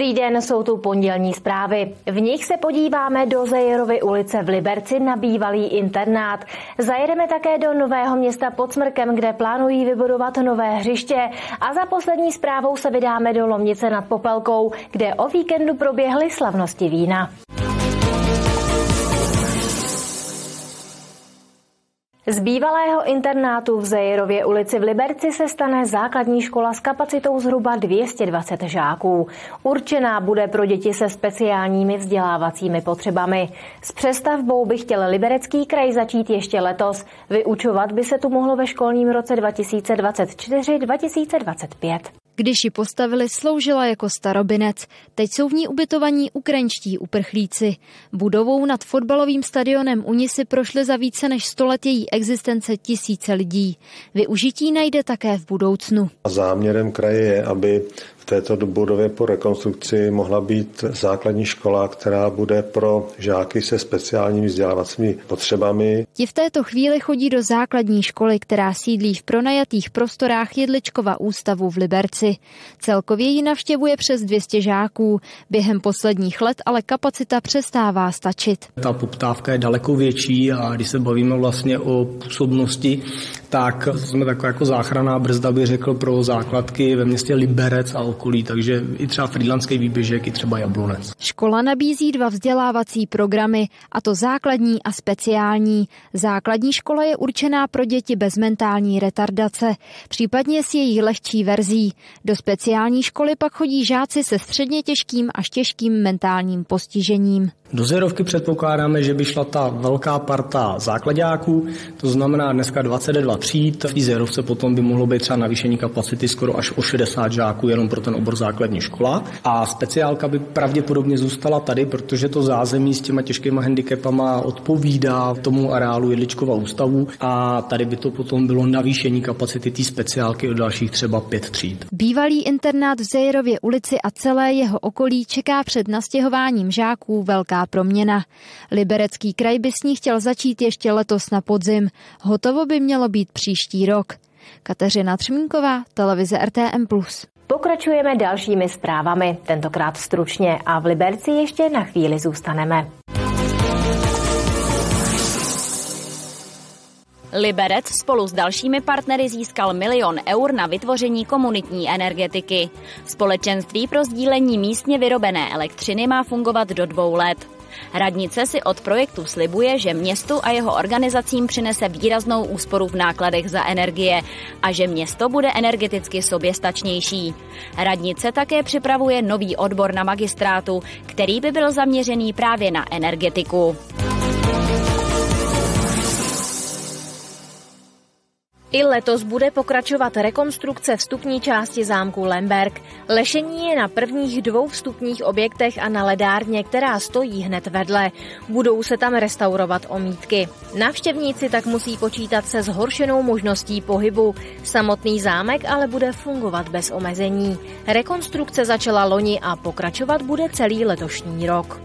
Dobrý den, jsou tu pondělní zprávy. V nich se podíváme do Zejerovy ulice v Liberci na bývalý internát. Zajedeme také do Nového města pod Smrkem, kde plánují vybudovat nové hřiště. A za poslední zprávou se vydáme do Lomnice nad Popelkou, kde o víkendu proběhly slavnosti vína. Z bývalého internátu v Zejerově ulici v Liberci se stane základní škola s kapacitou zhruba 220 žáků. Určená bude pro děti se speciálními vzdělávacími potřebami. S přestavbou by chtěl Liberecký kraj začít ještě letos. Vyučovat by se tu mohlo ve školním roce 2024-2025. Když ji postavili, sloužila jako starobinec. Teď jsou v ní ubytovaní ukrajinští uprchlíci. Budovou nad fotbalovým stadionem Unisy prošly za více než stolet její existence tisíce lidí. Využití najde také v budoucnu. Záměrem kraje je, aby této budově po rekonstrukci mohla být základní škola, která bude pro žáky se speciálními vzdělávacími potřebami. Ti v této chvíli chodí do základní školy, která sídlí v pronajatých prostorách Jedličkova ústavu v Liberci. Celkově ji navštěvuje přes 200 žáků. Během posledních let ale kapacita přestává stačit. Ta poptávka je daleko větší a když se bavíme vlastně o působnosti, tak jsme taková jako záchranná brzda, bych řekl, pro základky ve městě Liberec a okolí, takže i třeba frýdlanský výběžek, i třeba Jablonec. Škola nabízí dva vzdělávací programy, a to základní a speciální. Základní škola je určená pro děti bez mentální retardace, případně s její lehčí verzí. Do speciální školy pak chodí žáci se středně těžkým až těžkým mentálním postižením. Do zerovky předpokládáme, že by šla ta velká parta základáků, to znamená dneska 22 tříd. V té zerovce potom by mohlo být třeba navýšení kapacity skoro až o 60 žáků jenom pro ten obor základní škola. A speciálka by pravděpodobně zůstala tady, protože to zázemí s těma těžkýma handicapama odpovídá tomu areálu Jedličkova ústavu a tady by to potom bylo navýšení kapacity té speciálky o dalších třeba pět tříd. Bývalý internát v Zejerově ulici a celé jeho okolí čeká před nastěhováním žáků velká proměna. Liberecký kraj by s ní chtěl začít ještě letos na podzim. Hotovo by mělo být příští rok. Kateřina Třmínková, televize RTM+. Pokračujeme dalšími zprávami, tentokrát stručně a v Liberci ještě na chvíli zůstaneme. Liberec spolu s dalšími partnery získal milion eur na vytvoření komunitní energetiky. Společenství pro sdílení místně vyrobené elektřiny má fungovat do dvou let. Radnice si od projektu slibuje, že městu a jeho organizacím přinese výraznou úsporu v nákladech za energie a že město bude energeticky soběstačnější. Radnice také připravuje nový odbor na magistrátu, který by byl zaměřený právě na energetiku. I letos bude pokračovat rekonstrukce vstupní části zámku Lemberg. Lešení je na prvních dvou vstupních objektech a na ledárně, která stojí hned vedle. Budou se tam restaurovat omítky. Návštěvníci tak musí počítat se zhoršenou možností pohybu. Samotný zámek ale bude fungovat bez omezení. Rekonstrukce začala loni a pokračovat bude celý letošní rok.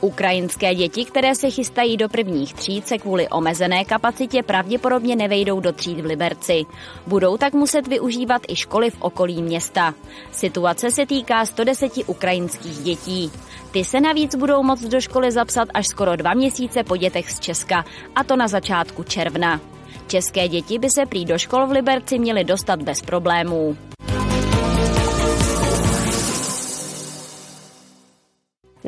Ukrajinské děti, které se chystají do prvních tříd, se kvůli omezené kapacitě pravděpodobně nevejdou do tříd v Liberci. Budou tak muset využívat i školy v okolí města. Situace se týká 110 ukrajinských dětí. Ty se navíc budou moct do školy zapsat až skoro dva měsíce po dětech z Česka, a to na začátku června. České děti by se prý do škol v Liberci měly dostat bez problémů.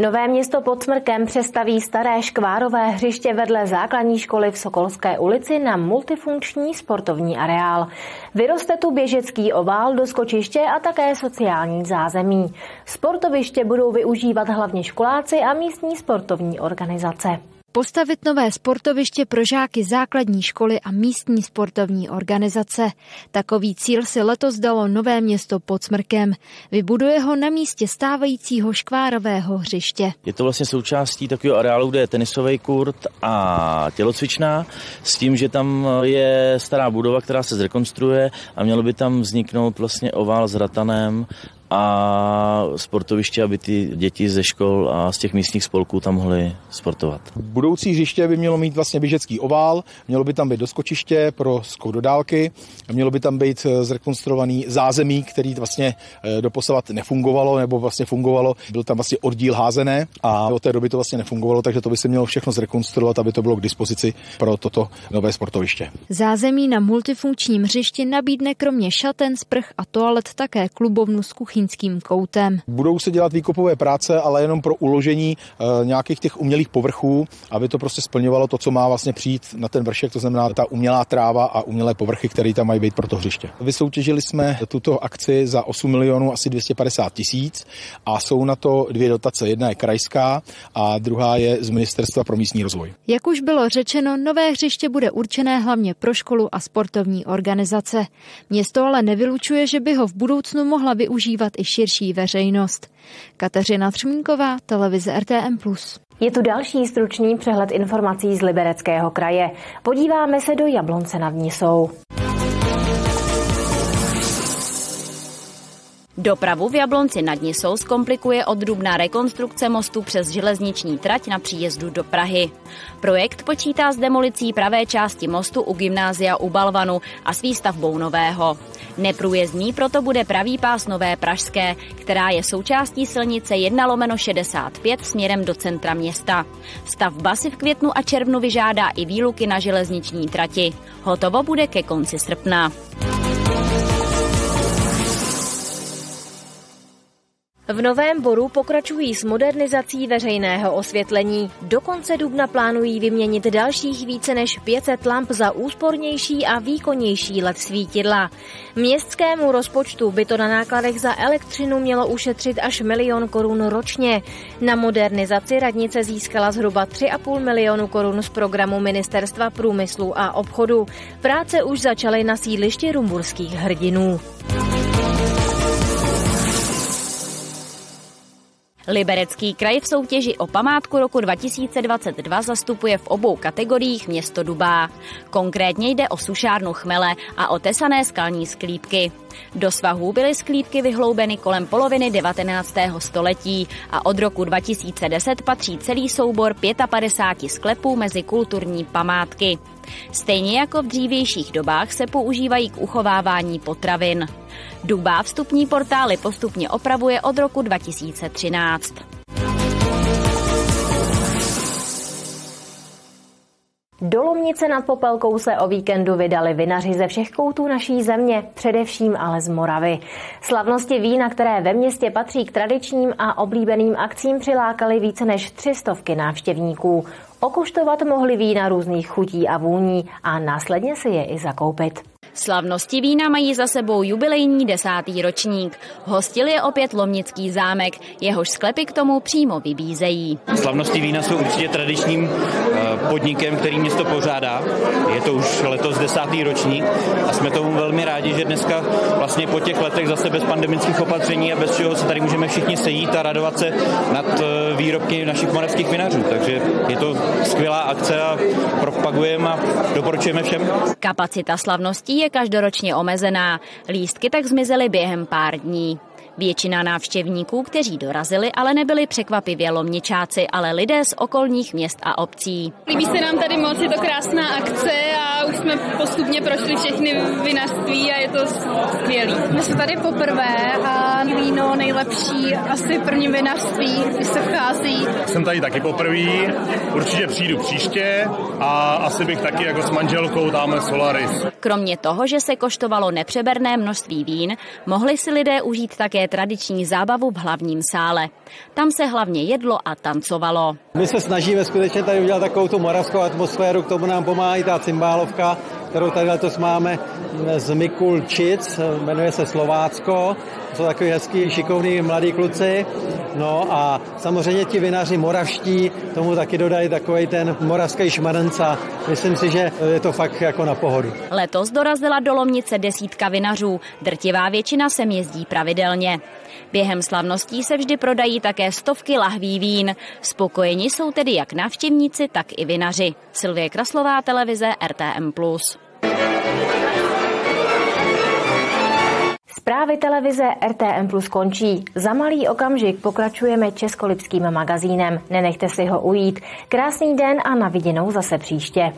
Nové město pod Smrkem přestaví staré škvárové hřiště vedle základní školy v Sokolské ulici na multifunkční sportovní areál. Vyroste tu běžecký ovál do skočiště a také sociální zázemí. Sportoviště budou využívat hlavně školáci a místní sportovní organizace postavit nové sportoviště pro žáky základní školy a místní sportovní organizace. Takový cíl si letos dalo Nové město pod Smrkem. Vybuduje ho na místě stávajícího škvárového hřiště. Je to vlastně součástí takového areálu, kde je tenisový kurt a tělocvičná, s tím, že tam je stará budova, která se zrekonstruuje a mělo by tam vzniknout vlastně ovál s ratanem a sportoviště, aby ty děti ze škol a z těch místních spolků tam mohly sportovat. Budoucí hřiště by mělo mít vlastně běžecký ovál, mělo by tam být doskočiště pro skok do dálky, mělo by tam být eh, zrekonstruovaný zázemí, který vlastně eh, doposavat nefungovalo nebo vlastně fungovalo. Byl tam vlastně oddíl házené a od té doby to vlastně nefungovalo, takže to by se mělo všechno zrekonstruovat, aby to bylo k dispozici pro toto nové sportoviště. Zázemí na multifunkčním hřišti nabídne kromě šaten, sprch a toalet také klubovnu s kuchyňským koutem. Budou se dělat výkopové práce, ale jenom pro uložení e, nějakých těch umělých povrchů, aby to prostě splňovalo to, co má vlastně přijít na ten vršek, to znamená ta umělá tráva a umělé povrchy, které tam mají být pro to hřiště. Vysoutěžili jsme tuto akci za 8 milionů asi 250 tisíc a jsou na to dvě dotace. Jedna je krajská a druhá je z Ministerstva pro místní rozvoj. Jak už bylo řečeno, nové hřiště bude určené hlavně pro školu a sportovní organizace. Město ale nevylučuje, že by ho v budoucnu mohla využívat i širší veřejnost. Kateřina Třmínková, televize RTM+. Je tu další stručný přehled informací z Libereckého kraje. Podíváme se do Jablonce nad Nisou. Dopravu v Jablonci nad Nisou zkomplikuje oddrubná rekonstrukce mostu přes železniční trať na příjezdu do Prahy. Projekt počítá s demolicí pravé části mostu u gymnázia u Balvanu a s výstavbou nového. Neprůjezdný proto bude pravý pás Nové Pražské, která je součástí silnice 1 lomeno 65 směrem do centra města. Stavba si v květnu a červnu vyžádá i výluky na železniční trati. Hotovo bude ke konci srpna. V Novém Boru pokračují s modernizací veřejného osvětlení. Do konce dubna plánují vyměnit dalších více než 500 lamp za úspornější a výkonnější LED svítidla. Městskému rozpočtu by to na nákladech za elektřinu mělo ušetřit až milion korun ročně. Na modernizaci radnice získala zhruba 3,5 milionu korun z programu Ministerstva průmyslu a obchodu. Práce už začaly na sídlišti rumburských hrdinů. Liberecký kraj v soutěži o památku roku 2022 zastupuje v obou kategoriích město Dubá. Konkrétně jde o sušárnu chmele a o tesané skalní sklípky. Do svahů byly sklípky vyhloubeny kolem poloviny 19. století a od roku 2010 patří celý soubor 55 sklepů mezi kulturní památky. Stejně jako v dřívějších dobách se používají k uchovávání potravin. Dubá vstupní portály postupně opravuje od roku 2013. Do Lomnice nad Popelkou se o víkendu vydali vinaři ze všech koutů naší země, především ale z Moravy. Slavnosti vína, které ve městě patří k tradičním a oblíbeným akcím, přilákaly více než tři stovky návštěvníků. Okuštovat mohli vína různých chutí a vůní a následně si je i zakoupit. Slavnosti vína mají za sebou jubilejní desátý ročník. Hostil je opět Lomnický zámek, jehož sklepy k tomu přímo vybízejí. Slavnosti vína jsou určitě tradičním eh, podnikem, který město pořádá. Je to už letos desátý ročník a jsme tomu velmi rádi, že dneska vlastně po těch letech zase bez pandemických opatření a bez čeho se tady můžeme všichni sejít a radovat se nad eh, výrobky našich moravských vinařů. Takže je to skvělá akce a propagujeme a doporučujeme všem. Kapacita slavností je každoročně omezená. Lístky tak zmizely během pár dní. Většina návštěvníků, kteří dorazili, ale nebyli překvapivě lomničáci, ale lidé z okolních měst a obcí. Líbí se nám tady moc, je to krásná akce už jsme postupně prošli všechny vinařství a je to skvělý. My jsme tady poprvé a víno nejlepší asi v prvním vinařství, když se vchází. Jsem tady taky poprvé, určitě přijdu příště a asi bych taky jako s manželkou dáme Solaris. Kromě toho, že se koštovalo nepřeberné množství vín, mohli si lidé užít také tradiční zábavu v hlavním sále. Tam se hlavně jedlo a tancovalo. My se snažíme skutečně tady udělat takovou tu moravskou atmosféru, k tomu nám pomáhá i ta cymbálovka, kterou tady letos máme z Mikulčic, jmenuje se Slovácko. Jsou takový hezký, šikovní mladí kluci. No a samozřejmě ti vinaři moravští tomu taky dodají takový ten moravský šmarenca. Myslím si, že je to fakt jako na pohodu. Letos dorazila do Lomnice desítka vinařů. Drtivá většina sem jezdí pravidelně. Během slavností se vždy prodají také stovky lahví vín. Spokojeni jsou tedy jak návštěvníci, tak i vinaři. Silvie Kraslová, televize RTM+. Zprávy televize RTM Plus končí. Za malý okamžik pokračujeme Českolipským magazínem. Nenechte si ho ujít. Krásný den a na viděnou zase příště.